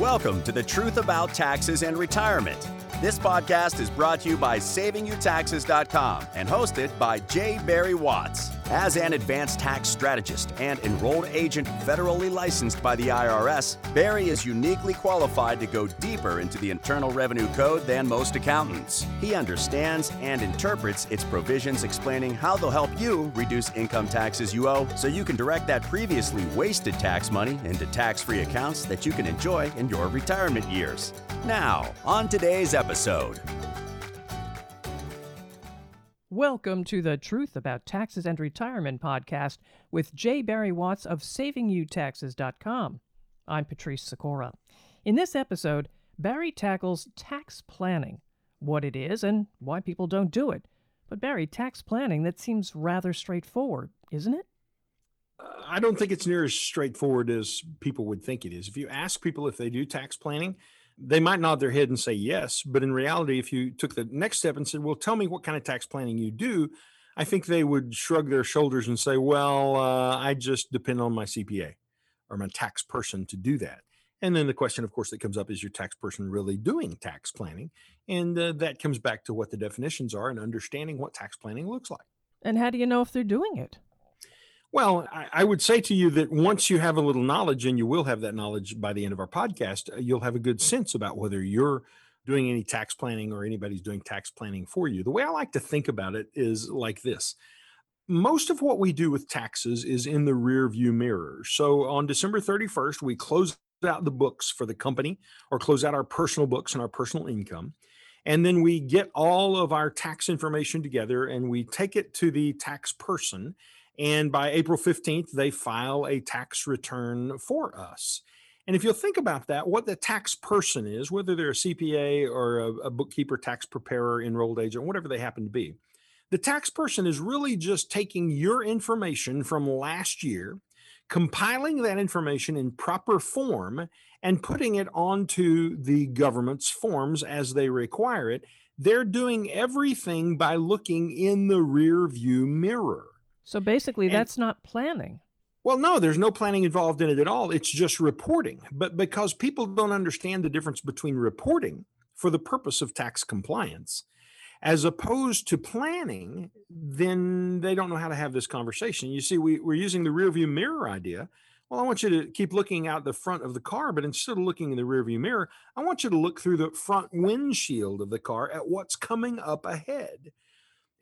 Welcome to the Truth About Taxes and Retirement. This podcast is brought to you by SavingYouTaxes.com and hosted by J. Barry Watts. As an advanced tax strategist and enrolled agent federally licensed by the IRS, Barry is uniquely qualified to go deeper into the Internal Revenue Code than most accountants. He understands and interprets its provisions explaining how they'll help you reduce income taxes you owe so you can direct that previously wasted tax money into tax free accounts that you can enjoy in your retirement years. Now, on today's episode. Welcome to the Truth About Taxes and Retirement podcast with J. Barry Watts of SavingYouTaxes.com. I'm Patrice Sikora. In this episode, Barry tackles tax planning, what it is and why people don't do it. But Barry, tax planning, that seems rather straightforward, isn't it? I don't think it's near as straightforward as people would think it is. If you ask people if they do tax planning, they might nod their head and say yes. But in reality, if you took the next step and said, Well, tell me what kind of tax planning you do, I think they would shrug their shoulders and say, Well, uh, I just depend on my CPA or my tax person to do that. And then the question, of course, that comes up is your tax person really doing tax planning? And uh, that comes back to what the definitions are and understanding what tax planning looks like. And how do you know if they're doing it? Well, I, I, would say to you that once you have a little knowledge, and you will have that knowledge by the end of our podcast, uh, you'll have a good sense about whether you're doing any tax planning or anybody's doing tax planning for you. The way I like to think about it is like this. Most of what we do with taxes is in the rear view mirror. So on December 31st, we close out the books for the company or close out our personal books and our personal income. And then we get all of our tax information together and we take it to the tax person and by April 15th, they file a tax return for us. And if you'll think about that, what the tax person is, whether they're a CPA or a, a, bookkeeper, tax preparer, enrolled agent, whatever they happen to be, the tax person is really just taking your information from last year, compiling that information in proper form, and putting it onto the government's forms as they require it. They're doing everything by looking in the rear view mirror. So basically, and, that's not planning. Well, no, there's no planning involved in it at all. It's just reporting. But because people don't understand the difference between reporting for the purpose of tax compliance as opposed to planning, then they don't know how to have this conversation. You see, we, we're using the rearview mirror idea. Well, I want you to keep looking out the front of the car, but instead of looking in the rearview mirror, I want you to look through the front windshield of the car at what's coming up ahead.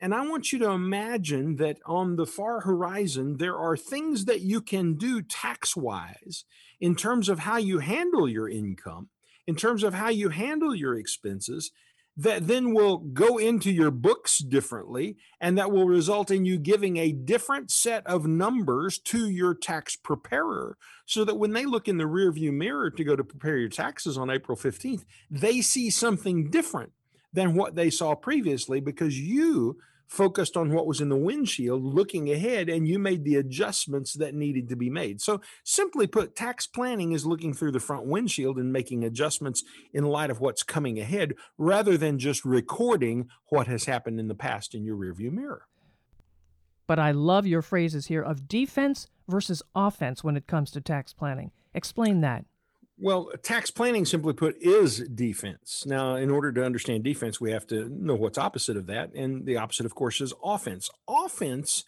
And I want you to imagine that on the far horizon, there are things that you can do tax wise in terms of how you handle your income, in terms of how you handle your expenses, that then will go into your books differently. And that will result in you giving a different set of numbers to your tax preparer so that when they look in the rearview mirror to go to prepare your taxes on April 15th, they see something different than what they saw previously because you focused on what was in the windshield, looking ahead, and you made the adjustments that needed to be made. So, simply put, tax planning is looking through the front windshield and making adjustments in light of what's coming ahead rather than just recording what has happened in the past in your rearview mirror. But I love your phrases here of defense versus offense when it comes to tax planning. Explain that. Well, tax planning, simply put, is defense. Now, in order to understand defense, we have to know what's opposite of that. And the opposite, of course, is offense. Offense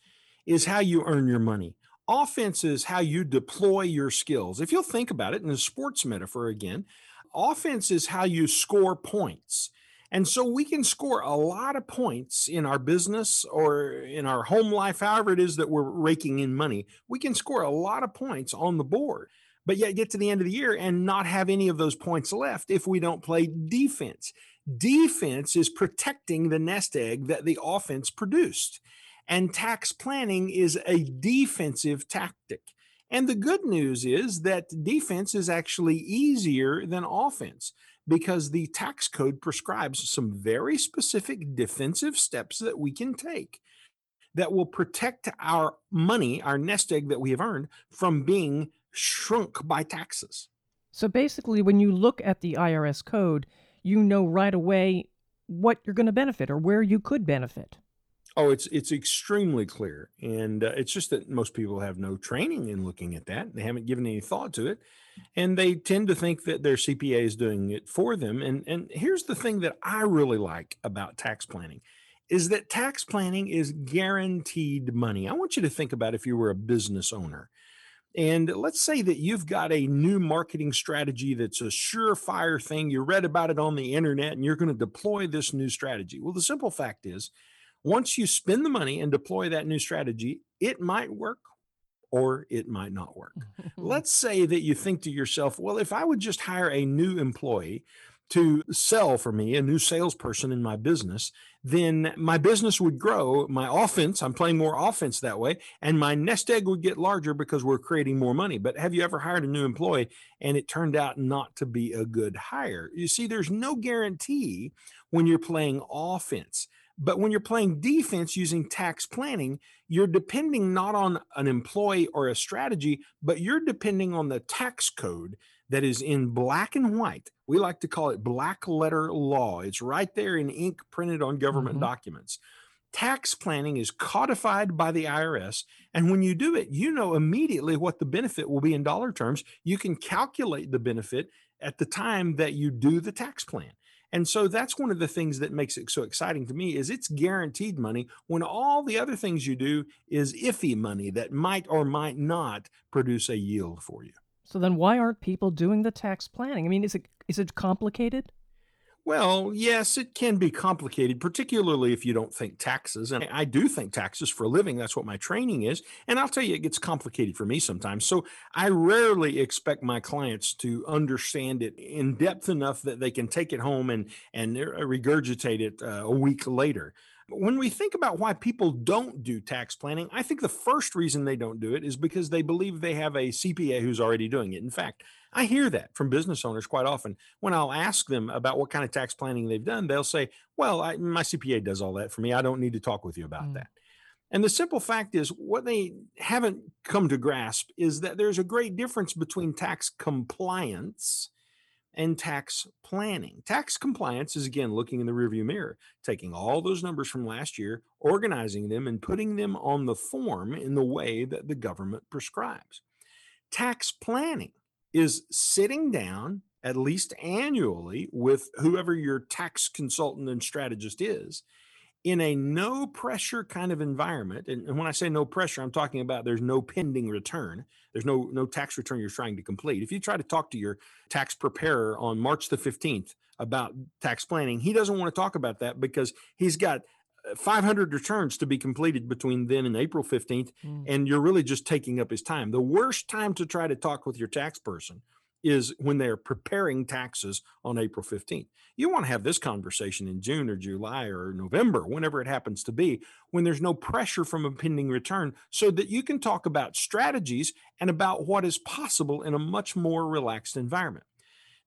is how you earn your money. Offense is how you deploy your skills. If you'll think about it in a sports metaphor again, offense is how you score points. And so we can score a lot of points in our business or in our home life, however it is that we're raking in money. We can score a lot of points on the board but yet get to the end of the year and not have any of those points left if we don't play defense. Defense is protecting the nest egg that the offense produced. And tax planning is a defensive tactic. And the good news is that defense is actually easier than offense because the tax code prescribes some very specific defensive steps that we can take that will protect our money, our nest egg that we have earned, from being shrunk by taxes. So basically, when you look at the IRS code, you know right away what you're going to benefit or where you could benefit. Oh, it's it's extremely clear, and uh, it's just that most people have no training in looking at that. They haven't given any thought to it, and they tend to think that their CPA is doing it for them. And and here's the thing that I really like about tax planning is that tax planning is guaranteed money. I want you to think about if you were a business owner. And let's say that you've got a new marketing strategy that's a surefire thing. You read about it on the internet and you're going to deploy this new strategy. Well, the simple fact is, once you spend the money and deploy that new strategy, it might work or it might not work. Let's say that you think to yourself, well, if I would just hire a new employee to sell for me, a new salesperson in my business, then my business would grow. My offense, I'm playing more offense that way, and my nest egg would get larger because we're creating more money. But have you ever hired a new employee and it turned out not to be a good hire? You see, there's no guarantee when you're playing offense. But when you're playing defense using tax planning, you're depending not on an employee or a strategy, but you're depending on the tax code that is in black and white. We like to call it black letter law. It's right there in ink printed on government mm-hmm. documents. Tax planning is codified by the IRS. And when you do it, you know immediately what the benefit will be in dollar terms. You can calculate the benefit at the time that you do the tax plan. And so that's one of the things that makes it so exciting to me is it's guaranteed money when all the other things you do is iffy money that might or might not produce a yield for you. So then why aren't people doing the tax planning? I mean, is it is it complicated? Well, yes, it can be complicated, particularly if you don't think taxes. And I do think taxes for a living. That's what my training is. And I'll tell you, it gets complicated for me sometimes. So I rarely expect my clients to understand it in depth enough that they can take it home and, and regurgitate it uh, a week later. When we think about why people don't do tax planning, I think the first reason they don't do it is because they believe they have a CPA who's already doing it. In fact, I hear that from business owners quite often. When I'll ask them about what kind of tax planning they've done, they'll say, Well, I, my CPA does all that for me. I don't need to talk with you about mm. that. And the simple fact is, what they haven't come to grasp is that there's a great difference between tax compliance and tax planning. Tax compliance is again looking in the rearview mirror, taking all those numbers from last year, organizing them, and putting them on the form in the way that the government prescribes. Tax planning is sitting down at least annually with whoever your tax consultant and strategist is in a no pressure kind of environment and, and, when i say no pressure i'm talking about there's no pending return there's no no tax return you're trying to complete if you try to talk to your tax preparer on march the 15th about tax planning he doesn't want to talk about that because he's got uh, 500 returns to be completed between then and April 15th, mm. and you're really just taking up his time. The worst time to try to talk with your tax person is when they're preparing taxes on April 15th. You want to have this conversation in June or July or November, whenever it happens to be, when there's no pressure from a pending return, so that you can talk about strategies and about what is possible in a much more relaxed environment.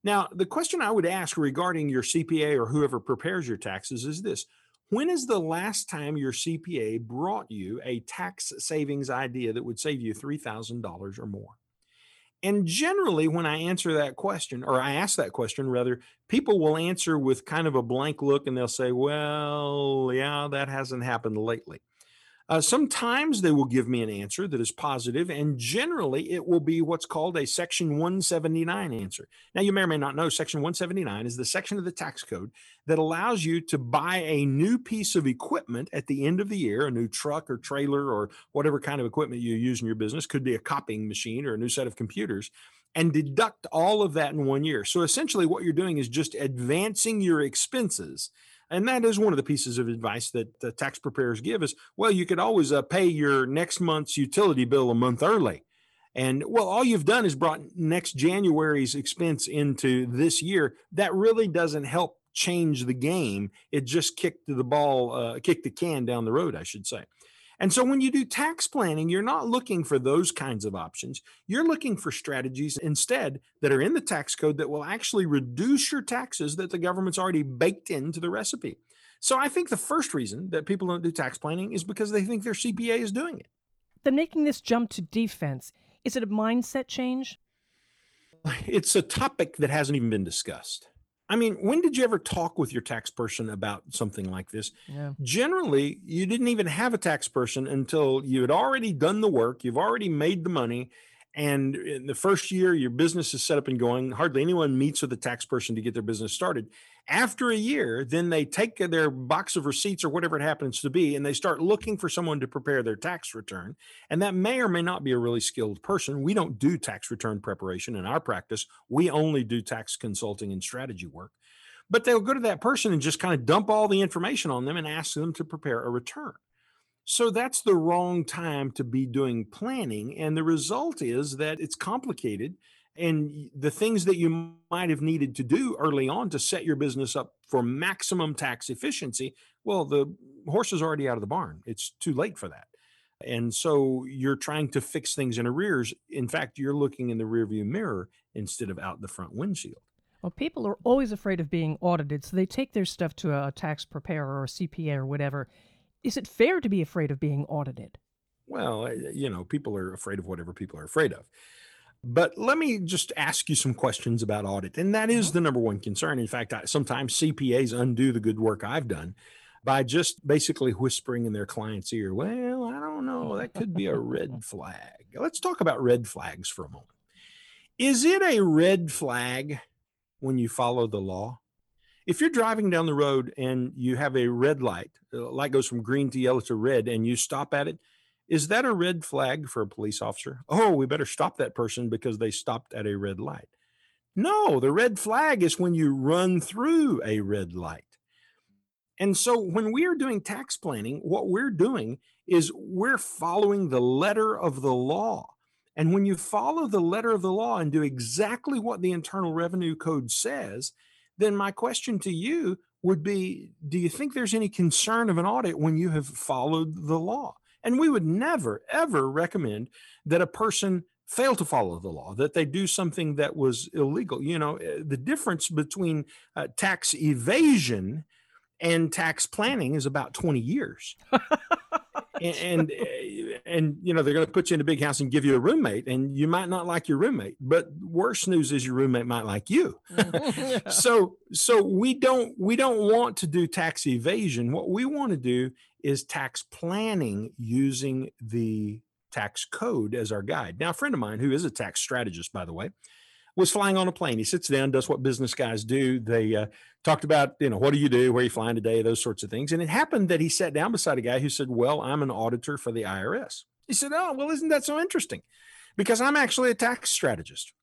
Now, the question I would ask regarding your CPA or whoever prepares your taxes is this When is the last time your CPA brought you a tax savings idea that would save you $3,000 or more? And generally, when I answer that question, or I ask that question rather, people will answer with kind of a blank look and they'll say, Well, yeah, that hasn't happened lately. Uh, sometimes they will give me an answer that is positive, and generally it will be what's called a Section 179 answer. Now, you may or may not know Section 179 is the section of the tax code that allows you to buy a new piece of equipment at the end of the year, a new truck or trailer or whatever kind of equipment you use in your business, could be a copying machine or a new set of computers, and deduct all of that in one year. So essentially, what you're doing is just advancing your expenses and that is one of the pieces of advice that the tax preparers give is well you could always uh, pay your next month's utility bill a month early. And well all you've done is brought next january's expense into this year. That really doesn't help change the game. It just kicked the ball uh, kicked the can down the road i should say and so when you do tax planning, you're not looking for those kinds of options. You're looking for strategies instead that are in the tax code that will actually reduce your taxes that the government's already baked into the recipe. So I think the first reason that people don't do tax planning is because they think their CPA is doing it. Then making this jump to defense, is it a mindset change? It's a topic that hasn't even been discussed. I mean, when did you ever talk with your tax person about something like this? Yeah. Generally, you didn't even have a tax person until you had already done the work, you've already made the money, and in the first year your business is set up and going. Hardly anyone meets with a tax person to get their business started. After a year, then they take their box of receipts or whatever it happens to be, and they start looking for someone to prepare their tax return. And that may or may not be a really skilled person. We don't do tax return preparation in our practice, we only do tax consulting and strategy work. But they'll go to that person and just kind of dump all the information on them and ask them to prepare a return. So that's the wrong time to be doing planning. And the result is that it's complicated and the things that you might have needed to do early on to set your business up for maximum tax efficiency well the horse is already out of the barn. It's too late for that. And so you're trying to fix things in arrears. In fact you're looking in the rearview mirror instead of out the front windshield. Well people are always afraid of being audited so they take their stuff to a tax preparer or a cpa or whatever is it fair to be afraid of being audited well eh, you know people are afraid of whatever people are afraid of but let me just ask you some questions about audit. And that is mm-hmm. the number one concern. In fact, I, sometimes CPAs undo the good work I've done by just basically whispering in their client's ear, well, I don't know, that could be a red flag. Let's talk about red flags for a moment. Is it a red flag when you follow the law? If you're driving down the road and you have a red light, the light goes from green to yellow to red, and you stop at it, is that a red flag for a police officer? Oh, we better stop that person because they stopped at a red light. No, the red flag is when you run through a red light. And so when we are doing tax planning, what we're doing is we're following the letter of the law. And when you follow the letter of the law and do exactly what the Internal Revenue Code says, then my question to you would be Do you think there's any concern of an audit when you have followed the law? And we would never, ever recommend that a person fail to follow the law, that they do something that was illegal. You know, eh, the difference between uh, tax evasion and tax planning is about 20 years. and, and, eh, and you know they're going to put you in a big house and give you a roommate and you might not like your roommate but worse news is your roommate might like you so so we don't we don't want to do tax evasion what we want to do is tax planning using the tax code as our guide. Now, a friend of mine who is a tax strategist, by the way, was flying on a plane. He sits down, does what business guys do. They uh, talked about, you know, what do you do? Where are you flying today? Those sorts of things. And it happened that he sat down beside a guy who said, Well, I'm an auditor for the IRS. He said, Oh, well, isn't that so interesting? Because I'm actually a tax strategist.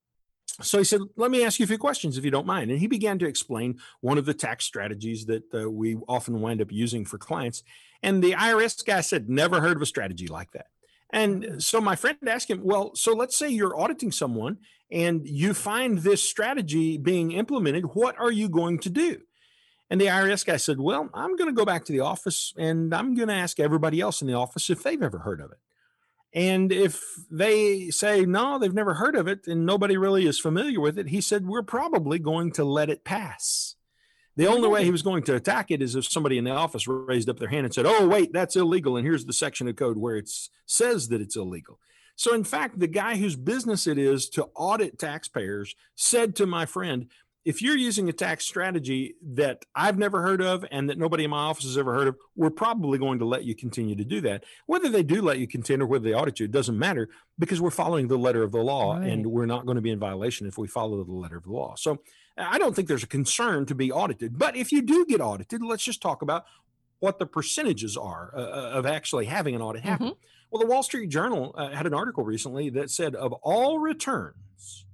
So he said, Let me ask you a few questions if you don't mind. And he began to explain one of the tax strategies that uh, we often wind up using for clients. And the IRS guy said, Never heard of a strategy like that. And so my friend asked him, Well, so let's say you're auditing someone and you find this strategy being implemented. What are you going to do? And the IRS guy said, Well, I'm going to go back to the office and I'm going to ask everybody else in the office if they've ever heard of it. And if they say, no, they've never heard of it and nobody really is familiar with it, he said, we're probably going to let it pass. The only way he hmm. was going to attack it is if somebody in the office raised up their hand and said, oh, wait, that's illegal. And here's the section of code where it says that it's illegal. So, in fact, the guy whose business it is to audit taxpayers said to my friend, if you're using a tax strategy that I've never heard of and that nobody in my office has ever heard of, we're probably going to let you continue to do that. Whether they do let you continue or whether they audit you, it doesn't matter because we're following the letter of the law right. and we're not going to be in violation if we follow the letter of the law. So I don't think there's a concern to be audited. But if you do get audited, let's just talk about what the percentages are uh, uh of actually having an audit happen. Mm-hmm. Well, the Wall Street Journal uh, had an article recently that said of all returns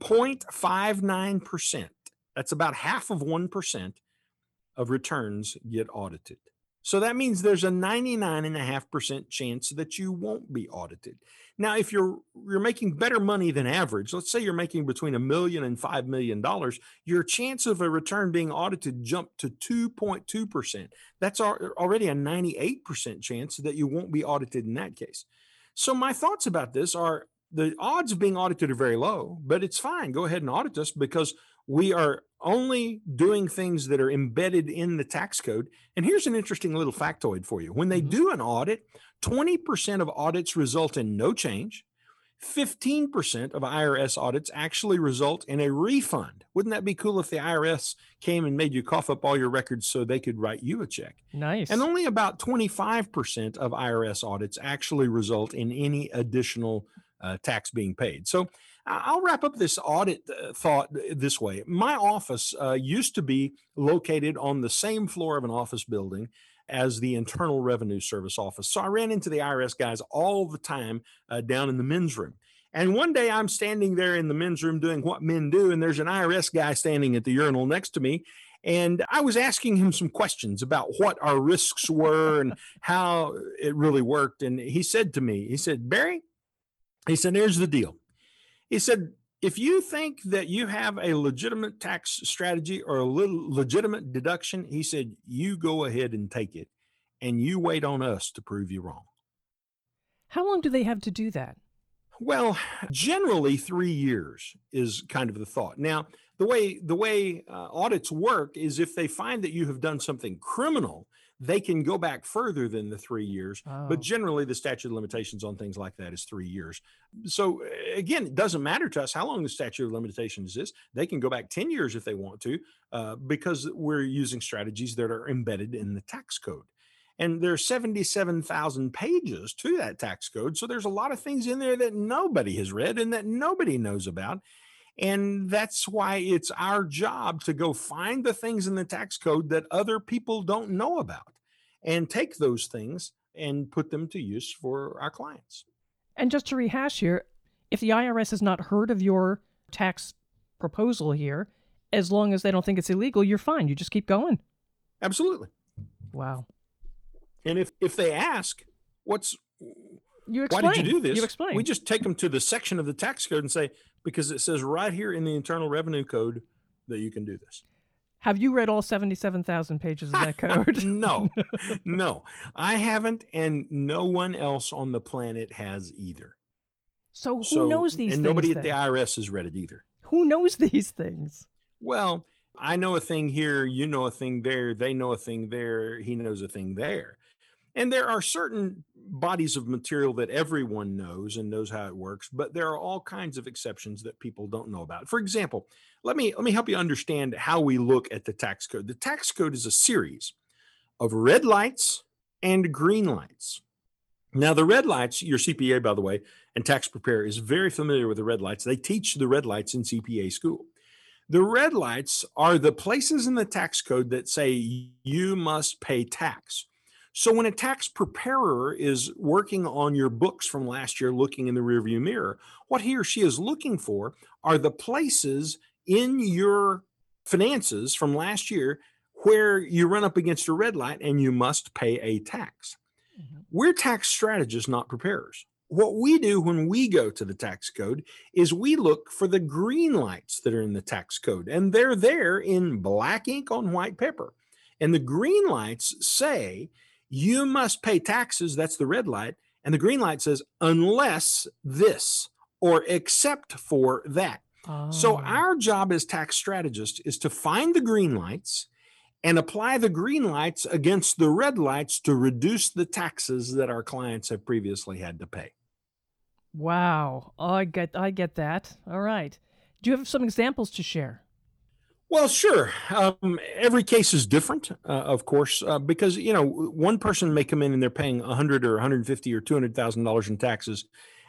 0.59%, that's about half of 1% of returns get audited. So that means there's a 99.5% chance that you won't be audited. Now, if you're you're making better money than average, let's say you're making between a million and five million dollars, your chance of a return being audited jumped to 2.2%. That's already a 98% chance that you won't be audited in that case. So my thoughts about this are the odds of being audited are very low, but it's fine. Go ahead and audit us because we are only doing things that are embedded in the tax code. And here's an interesting little factoid for you. When they mm-hmm. do an audit, 20% of audits result in no change, 15% of IRS audits actually result in a refund. Wouldn't that be cool if the IRS came and made you cough up all your records so they could write you a check? Nice. And only about 25% of IRS audits actually result in any additional uh, tax being paid. So I'll wrap up this audit uh, thought this way. My office uh, used to be located on the same floor of an office building as the Internal Revenue Service office. So I ran into the IRS guys all the time uh, down in the men's room. And one day I'm standing there in the men's room doing what men do, and there's an IRS guy standing at the urinal next to me. And I was asking him some questions about what our risks were and how it really worked. And he said to me, he said, Barry, he said, here's the deal. He said, if you think that you have a legitimate tax strategy or a little legitimate deduction, he said, you go ahead and take it and you wait on us to prove you wrong. How long do they have to do that? Well, generally 3 years is kind of the thought. Now, the way the way uh, audits work is if they find that you have done something criminal, they can go back further than the three years. Oh. But generally, the statute of limitations on things like that is three years. So, again, it doesn't matter to us how long the statute of limitations is. They can go back 10 years if they want to, uh, because we're using strategies that are embedded in the tax code. And there's 77,000 pages to that tax code. So there's a lot of things in there that nobody has read and that nobody knows about. And that's why it's our job to go find the things in the tax code that other people don't know about and take those things and put them to use for our clients. And just to rehash here, if the IRS has not heard of your tax proposal here, as long as they don't think it's illegal, you're fine. You just keep going. Absolutely. Wow. And if if they ask, what's you explain. why did you do this? You explain. We just take them to the section of the tax code and say because it says right here in the Internal Revenue Code that you can do this. Have you read all 77,000 pages of that code? no, no, I haven't, and no one else on the planet has either. So who so, knows these and things? And nobody then? at the IRS has read it either. Who knows these things? Well, I know a thing here, you know a thing there, they know a thing there, he knows a thing there. And there are certain bodies of material that everyone knows and knows how it works, but there are all kinds of exceptions that people don't know about. For example, let me let me help you understand how we look at the tax code. The tax code is a series of red lights and green lights. Now, the red lights, your CPA, by the way, and tax preparer is very familiar with the red lights. They teach the red lights in CPA school. The red lights are the places in the tax code that say you must pay tax. So when a tax preparer is working on your books from last year, looking in the rearview mirror, what he or she is looking for are the places in your finances from last year where you run up against a red light and you must pay a tax. Mm-hmm. We're tax strategists, not preparers. What we do when we go to the tax code is we look for the green lights that are in the tax code, and they're there in black ink on white paper. And the green lights say you must pay taxes. That's the red light. And the green light says, unless this or except for that. Oh. So, our job as tax strategists is to find the green lights and apply the green lights against the red lights to reduce the taxes that our clients have previously had to pay. Wow. Oh, I get I get that. All right. Do you have some examples to share? Well, sure. Um, every case is different, uh, of course, uh, because you know one person may come in and they're paying a hundred or one hundred fifty or two hundred thousand dollars in taxes,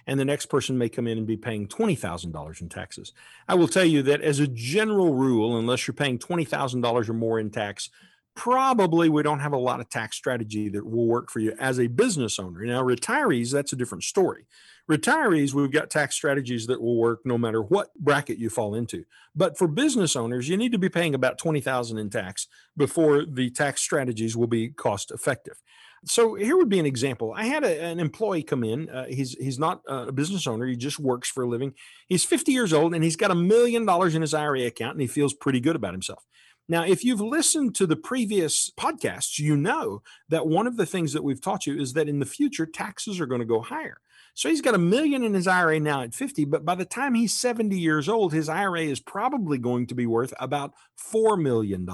and the next person may come in and be paying twenty thousand dollars in taxes. I will tell you that as a general rule, unless you're paying twenty thousand dollars or more in tax, probably we don't have a lot of tax strategy that will work for you as a business owner. Now, retirees, that's a different story. Retirees, we've got tax strategies that will work no matter what bracket you fall into. But for business owners, you need to be paying about 20,000 in tax before the tax strategies will be cost effective. So here would be an example. I had a, an employee come in. Uh, he's he's not a business owner. He just works for a living. He's 50 years old and he's got a million dollars in his IRA account and he feels pretty good about himself. Now, if you've listened to the previous podcasts, you know that one of the things that we've taught you is that in the future taxes are going to go higher. So he's got a million in his IRA now at 50, but by the time he's 70 years old, his IRA is probably going to be worth about $4 million.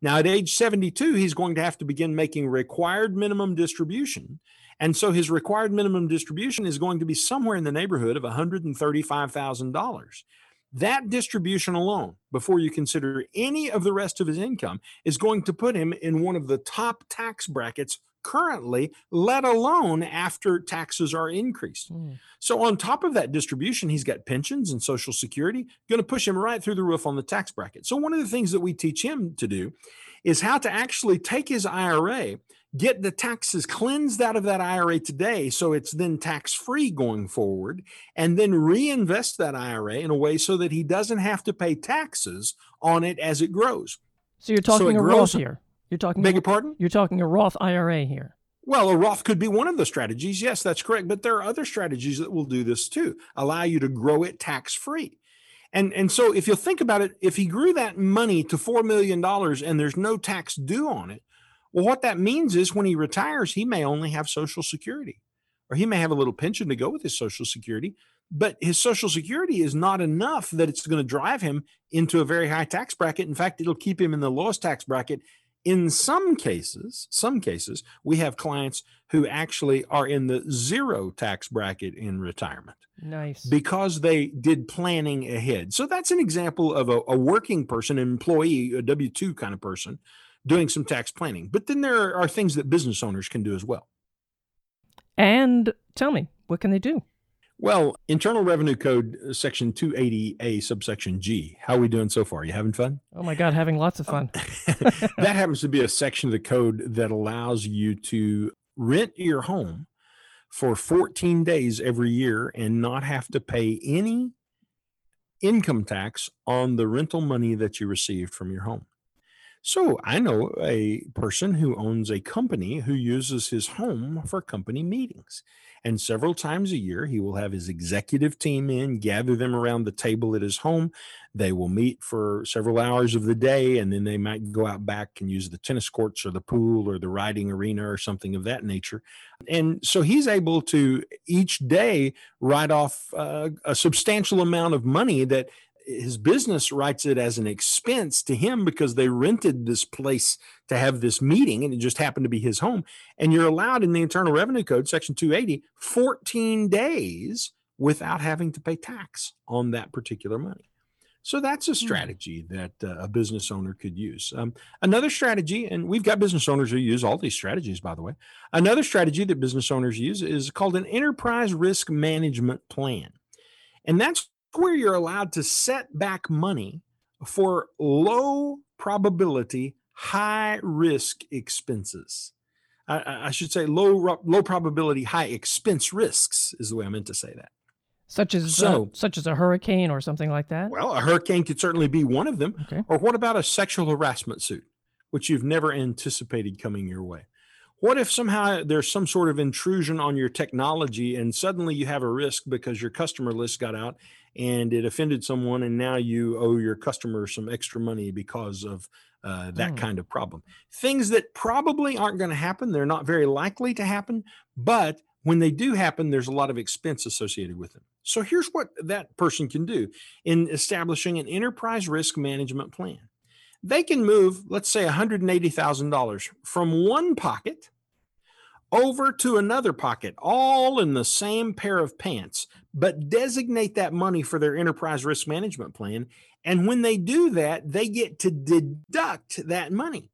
Now, at age 72, he's going to have to begin making required minimum distribution. And so his required minimum distribution is going to be somewhere in the neighborhood of $135,000. That distribution alone, before you consider any of the rest of his income, is going to put him in one of the top tax brackets currently, let alone after taxes are increased. Mm. So, on top of that distribution, he's got pensions and Social Security, going to push him right through the roof on the tax bracket. So, one of the things that we teach him to do is how to actually take his IRA, get the taxes cleansed out of that IRA today so it's then tax free going forward, and then reinvest that IRA in a way so that he doesn't have to pay taxes on it as it grows. So, you're talking so a Roth here. You're talking. Beg your pardon? You're talking a Roth IRA here. Well, a Roth could be one of the strategies. Yes, that's correct. But there are other strategies that will do this too, allow you to grow it tax free. And, and so if you think about it, if he grew that money to $4 million and there's no tax due on it, well, what that means is when he retires, he may only have Social Security or he may have a little pension to go with his Social Security, but his Social Security is not enough that it's going to drive him into a very high tax bracket. In fact, it'll keep him in the lowest tax bracket in some cases, some cases, we have clients who actually are in the zero tax bracket in retirement. Nice. Because they did planning ahead. So that's an example of a, a working person, an employee, a W 2 kind of person doing some tax planning. But then there are things that business owners can do as well. And tell me, what can they do? Well, Internal Revenue Code uh, Section 280A, subsection G. How are we doing so far? You having fun? Oh my God, having lots of fun. that happens to be a section of the code that allows you to rent your home for 14 days every year and not have to pay any income tax on the rental money that you received from your home. So I know a person who owns a company who uses his home for company meetings. And several times a year, he will have his executive team in, gather them around the table at his home. They will meet for several hours of the day, and then they might go out back and use the tennis courts or the pool or the riding arena or something of that nature. And so he's able to each day write off uh, a substantial amount of money that his business writes it as an expense to him because they rented this place to have this meeting and it just happened to be his home. And you're allowed in the Internal Revenue Code, Section 280, 14 days without having to pay tax on that particular money. So that's a hmm. strategy that uh, a business owner could use. Um, another strategy, and we've got business owners who use all these strategies, by the way. Another strategy that business owners use is called an enterprise risk management plan. And that's where you're allowed to set back money for low probability, high risk expenses. I, I, should say low low probability, high expense risks is the way I meant to say that. Such as so, uh, such as a hurricane or something like that. Well, a hurricane could certainly be one of them. Okay. Or what about a sexual harassment suit, which you've never anticipated coming your way? What if somehow there's some sort of intrusion on your technology and suddenly you have a risk because your customer list got out and it offended someone and now you owe your customer some extra money because of uh, that mm. kind of problem? Things that probably aren't going to happen. They're not very likely to happen, but when they do happen, there's a lot of expense associated with them. So here's what that person can do in establishing an enterprise risk management plan. They can move, let's say, $180,000 from one pocket over to another pocket, all in the same pair of pants, but designate that money for their enterprise risk management plan. And when they do that, they get to deduct that money.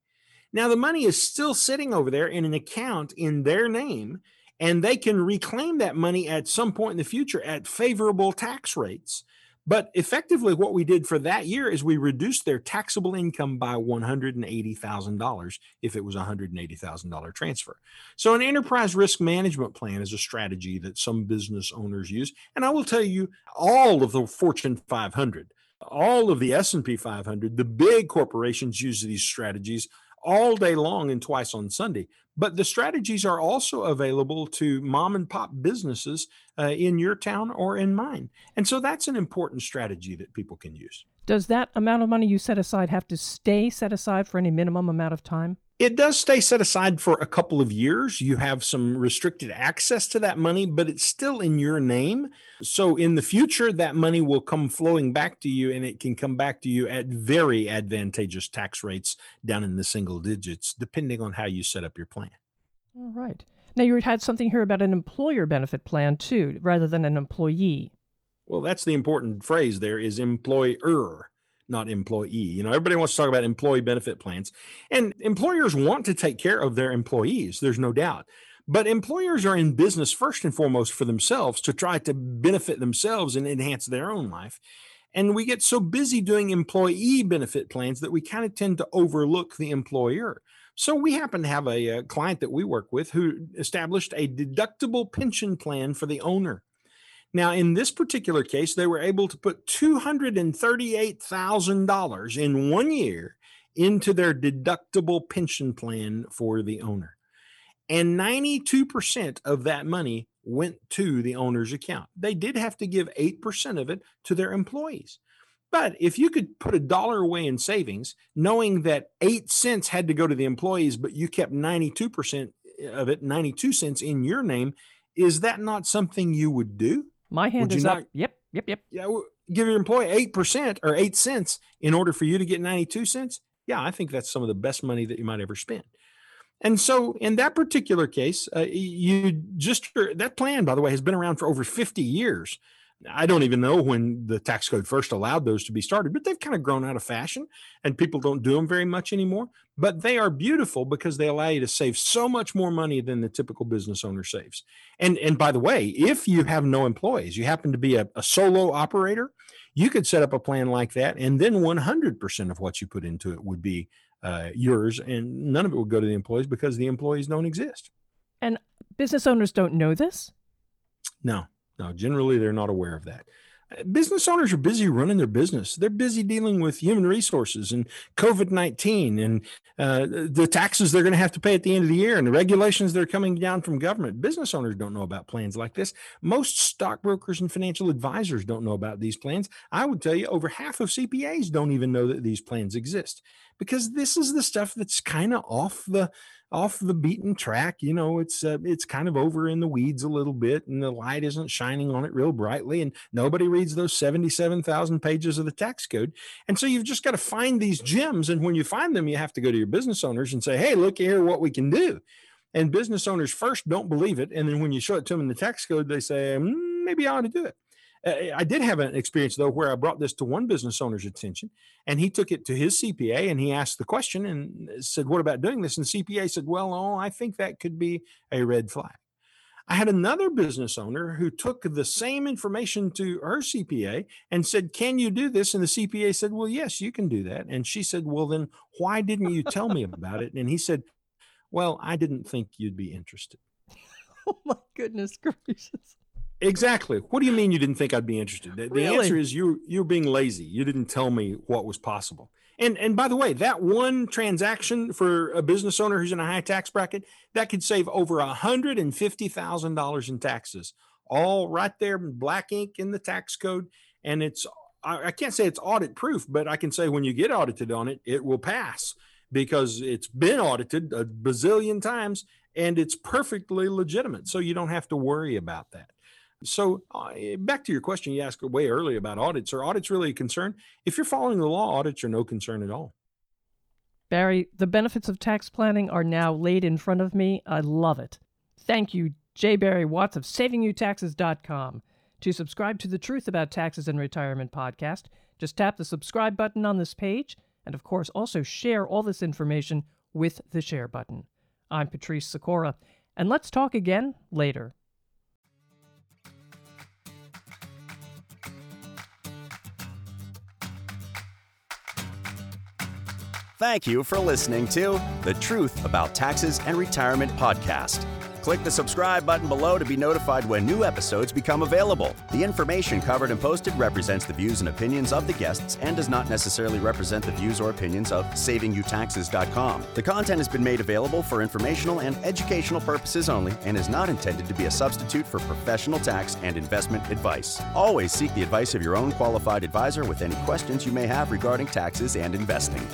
Now, the money is still sitting over there in an account in their name, and they can reclaim that money at some point in the future at favorable tax rates. But effectively, what we did for that year is we reduced their taxable income by $180,000 if it was a $180,000 transfer. So, an enterprise risk management plan is a strategy that some business owners use. And I will tell you, all of the Fortune 500, all of the S&P 500, the big corporations use these strategies all day long and twice on Sunday. But the strategies are also available to mom and pop businesses uh, in your town or in mine. And so that's an important strategy that people can use. Does that amount of money you set aside have to stay set aside for any minimum amount of time? It does stay set aside for a couple of years. You have some restricted access to that money, but it's still in your name. So in the future, that money will come flowing back to you and it can come back to you at very advantageous tax rates down in the single digits, depending on how you set up your plan. All right. Now, you had something here about an employer benefit plan too, rather than an employee. Well, that's the important phrase there is employer not employee. You know, everybody wants to talk about employee benefit plans, and employers want to take care of their employees. There's no doubt. But employers are in business first and foremost for themselves to try to benefit themselves and enhance their own life. And we get so busy doing employee benefit plans that we kind of tend to overlook the employer. So we happen to have a, a client that we work with who established a deductible pension plan for the owner. Now, in this particular case, they were able to put $238,000 in one year into their deductible pension plan for the owner. And 92% of that money went to the owner's account. They did have to give 8% of it to their employees. But if you could put a dollar away in savings, knowing that eight cents had to go to the employees, but you kept 92% of it, 92 cents in your name, is that not something you would do? My hand is not, up. Yep, yep, yep. Yeah, give your employee eight percent or eight cents in order for you to get ninety-two cents. Yeah, I think that's some of the best money that you might ever spend. And so, in that particular case, uh, you just that plan, by the way, has been around for over fifty years. I don't even know when the tax code first allowed those to be started, but they've kind of grown out of fashion and people don't do them very much anymore. But they are beautiful because they allow you to save so much more money than the typical business owner saves. And and by the way, if you have no employees, you happen to be a, a solo operator, you could set up a plan like that, and then 100% of what you put into it would be uh, yours, and none of it would go to the employees because the employees don't exist. And business owners don't know this? No, now, generally, they're not aware of that. Business owners are busy running their business. They're busy dealing with human resources and COVID 19 and uh, the taxes they're going to have to pay at the end of the year and the regulations that are coming down from government. Business owners don't know about plans like this. Most stockbrokers and financial advisors don't know about these plans. I would tell you over half of CPAs don't even know that these plans exist because this is the stuff that's kind of off the off the beaten track. You know, it's uh, it's kind of over in the weeds a little bit, and the light isn't shining on it real brightly, and nobody reads those seventy-seven thousand pages of the tax code. And so you've just got to find these gems, and when you find them, you have to go to your business owners and say, "Hey, look here, what we can do." And business owners first don't believe it, and then when you show it to them in the tax code, they say, mm, "Maybe I ought to do it." Uh, I did have an experience though where I brought this to one business owner's attention, and he took it to his CPA and he asked the question and said, "What about doing this?" And CPA said, "Well, oh, I think that could be a red flag." I had another business owner who took the same information to her CPA and said, Can you do this? And the CPA said, Well, yes, you can do that. And she said, Well, then why didn't you tell me about it? And he said, Well, I didn't think you'd be interested. Oh, my goodness gracious. Exactly. What do you mean you didn't think I'd be interested? The, really? the answer is you you're being lazy. You didn't tell me what was possible. And and by the way, that one transaction for a business owner who's in a high tax bracket that could save over a hundred and fifty thousand dollars in taxes, all right there in black ink in the tax code. And it's I, I can't say it's audit proof, but I can say when you get audited on it, it will pass because it's been audited a bazillion times and it's perfectly legitimate. So you don't have to worry about that. So, uh, back to your question you asked way early about audits. Are audits really a concern? If you're following the law, audits are no concern at all. Barry, the benefits of tax planning are now laid in front of me. I love it. Thank you, J. Barry Watts of SavingYouTaxes.com. To subscribe to the Truth About Taxes and Retirement podcast, just tap the subscribe button on this page, and of course, also share all this information with the share button. I'm Patrice Sikora, and let's talk again later. Thank you for listening to the Truth About Taxes and Retirement podcast. Click the subscribe button below to be notified when new episodes become available. The information covered and posted represents the views and opinions of the guests and does not necessarily represent the views or opinions of SavingYouTaxes.com. The content has been made available for informational and educational purposes only and is not intended to be a substitute for professional tax and investment advice. Always seek the advice of your own qualified advisor with any questions you may have regarding taxes and investing.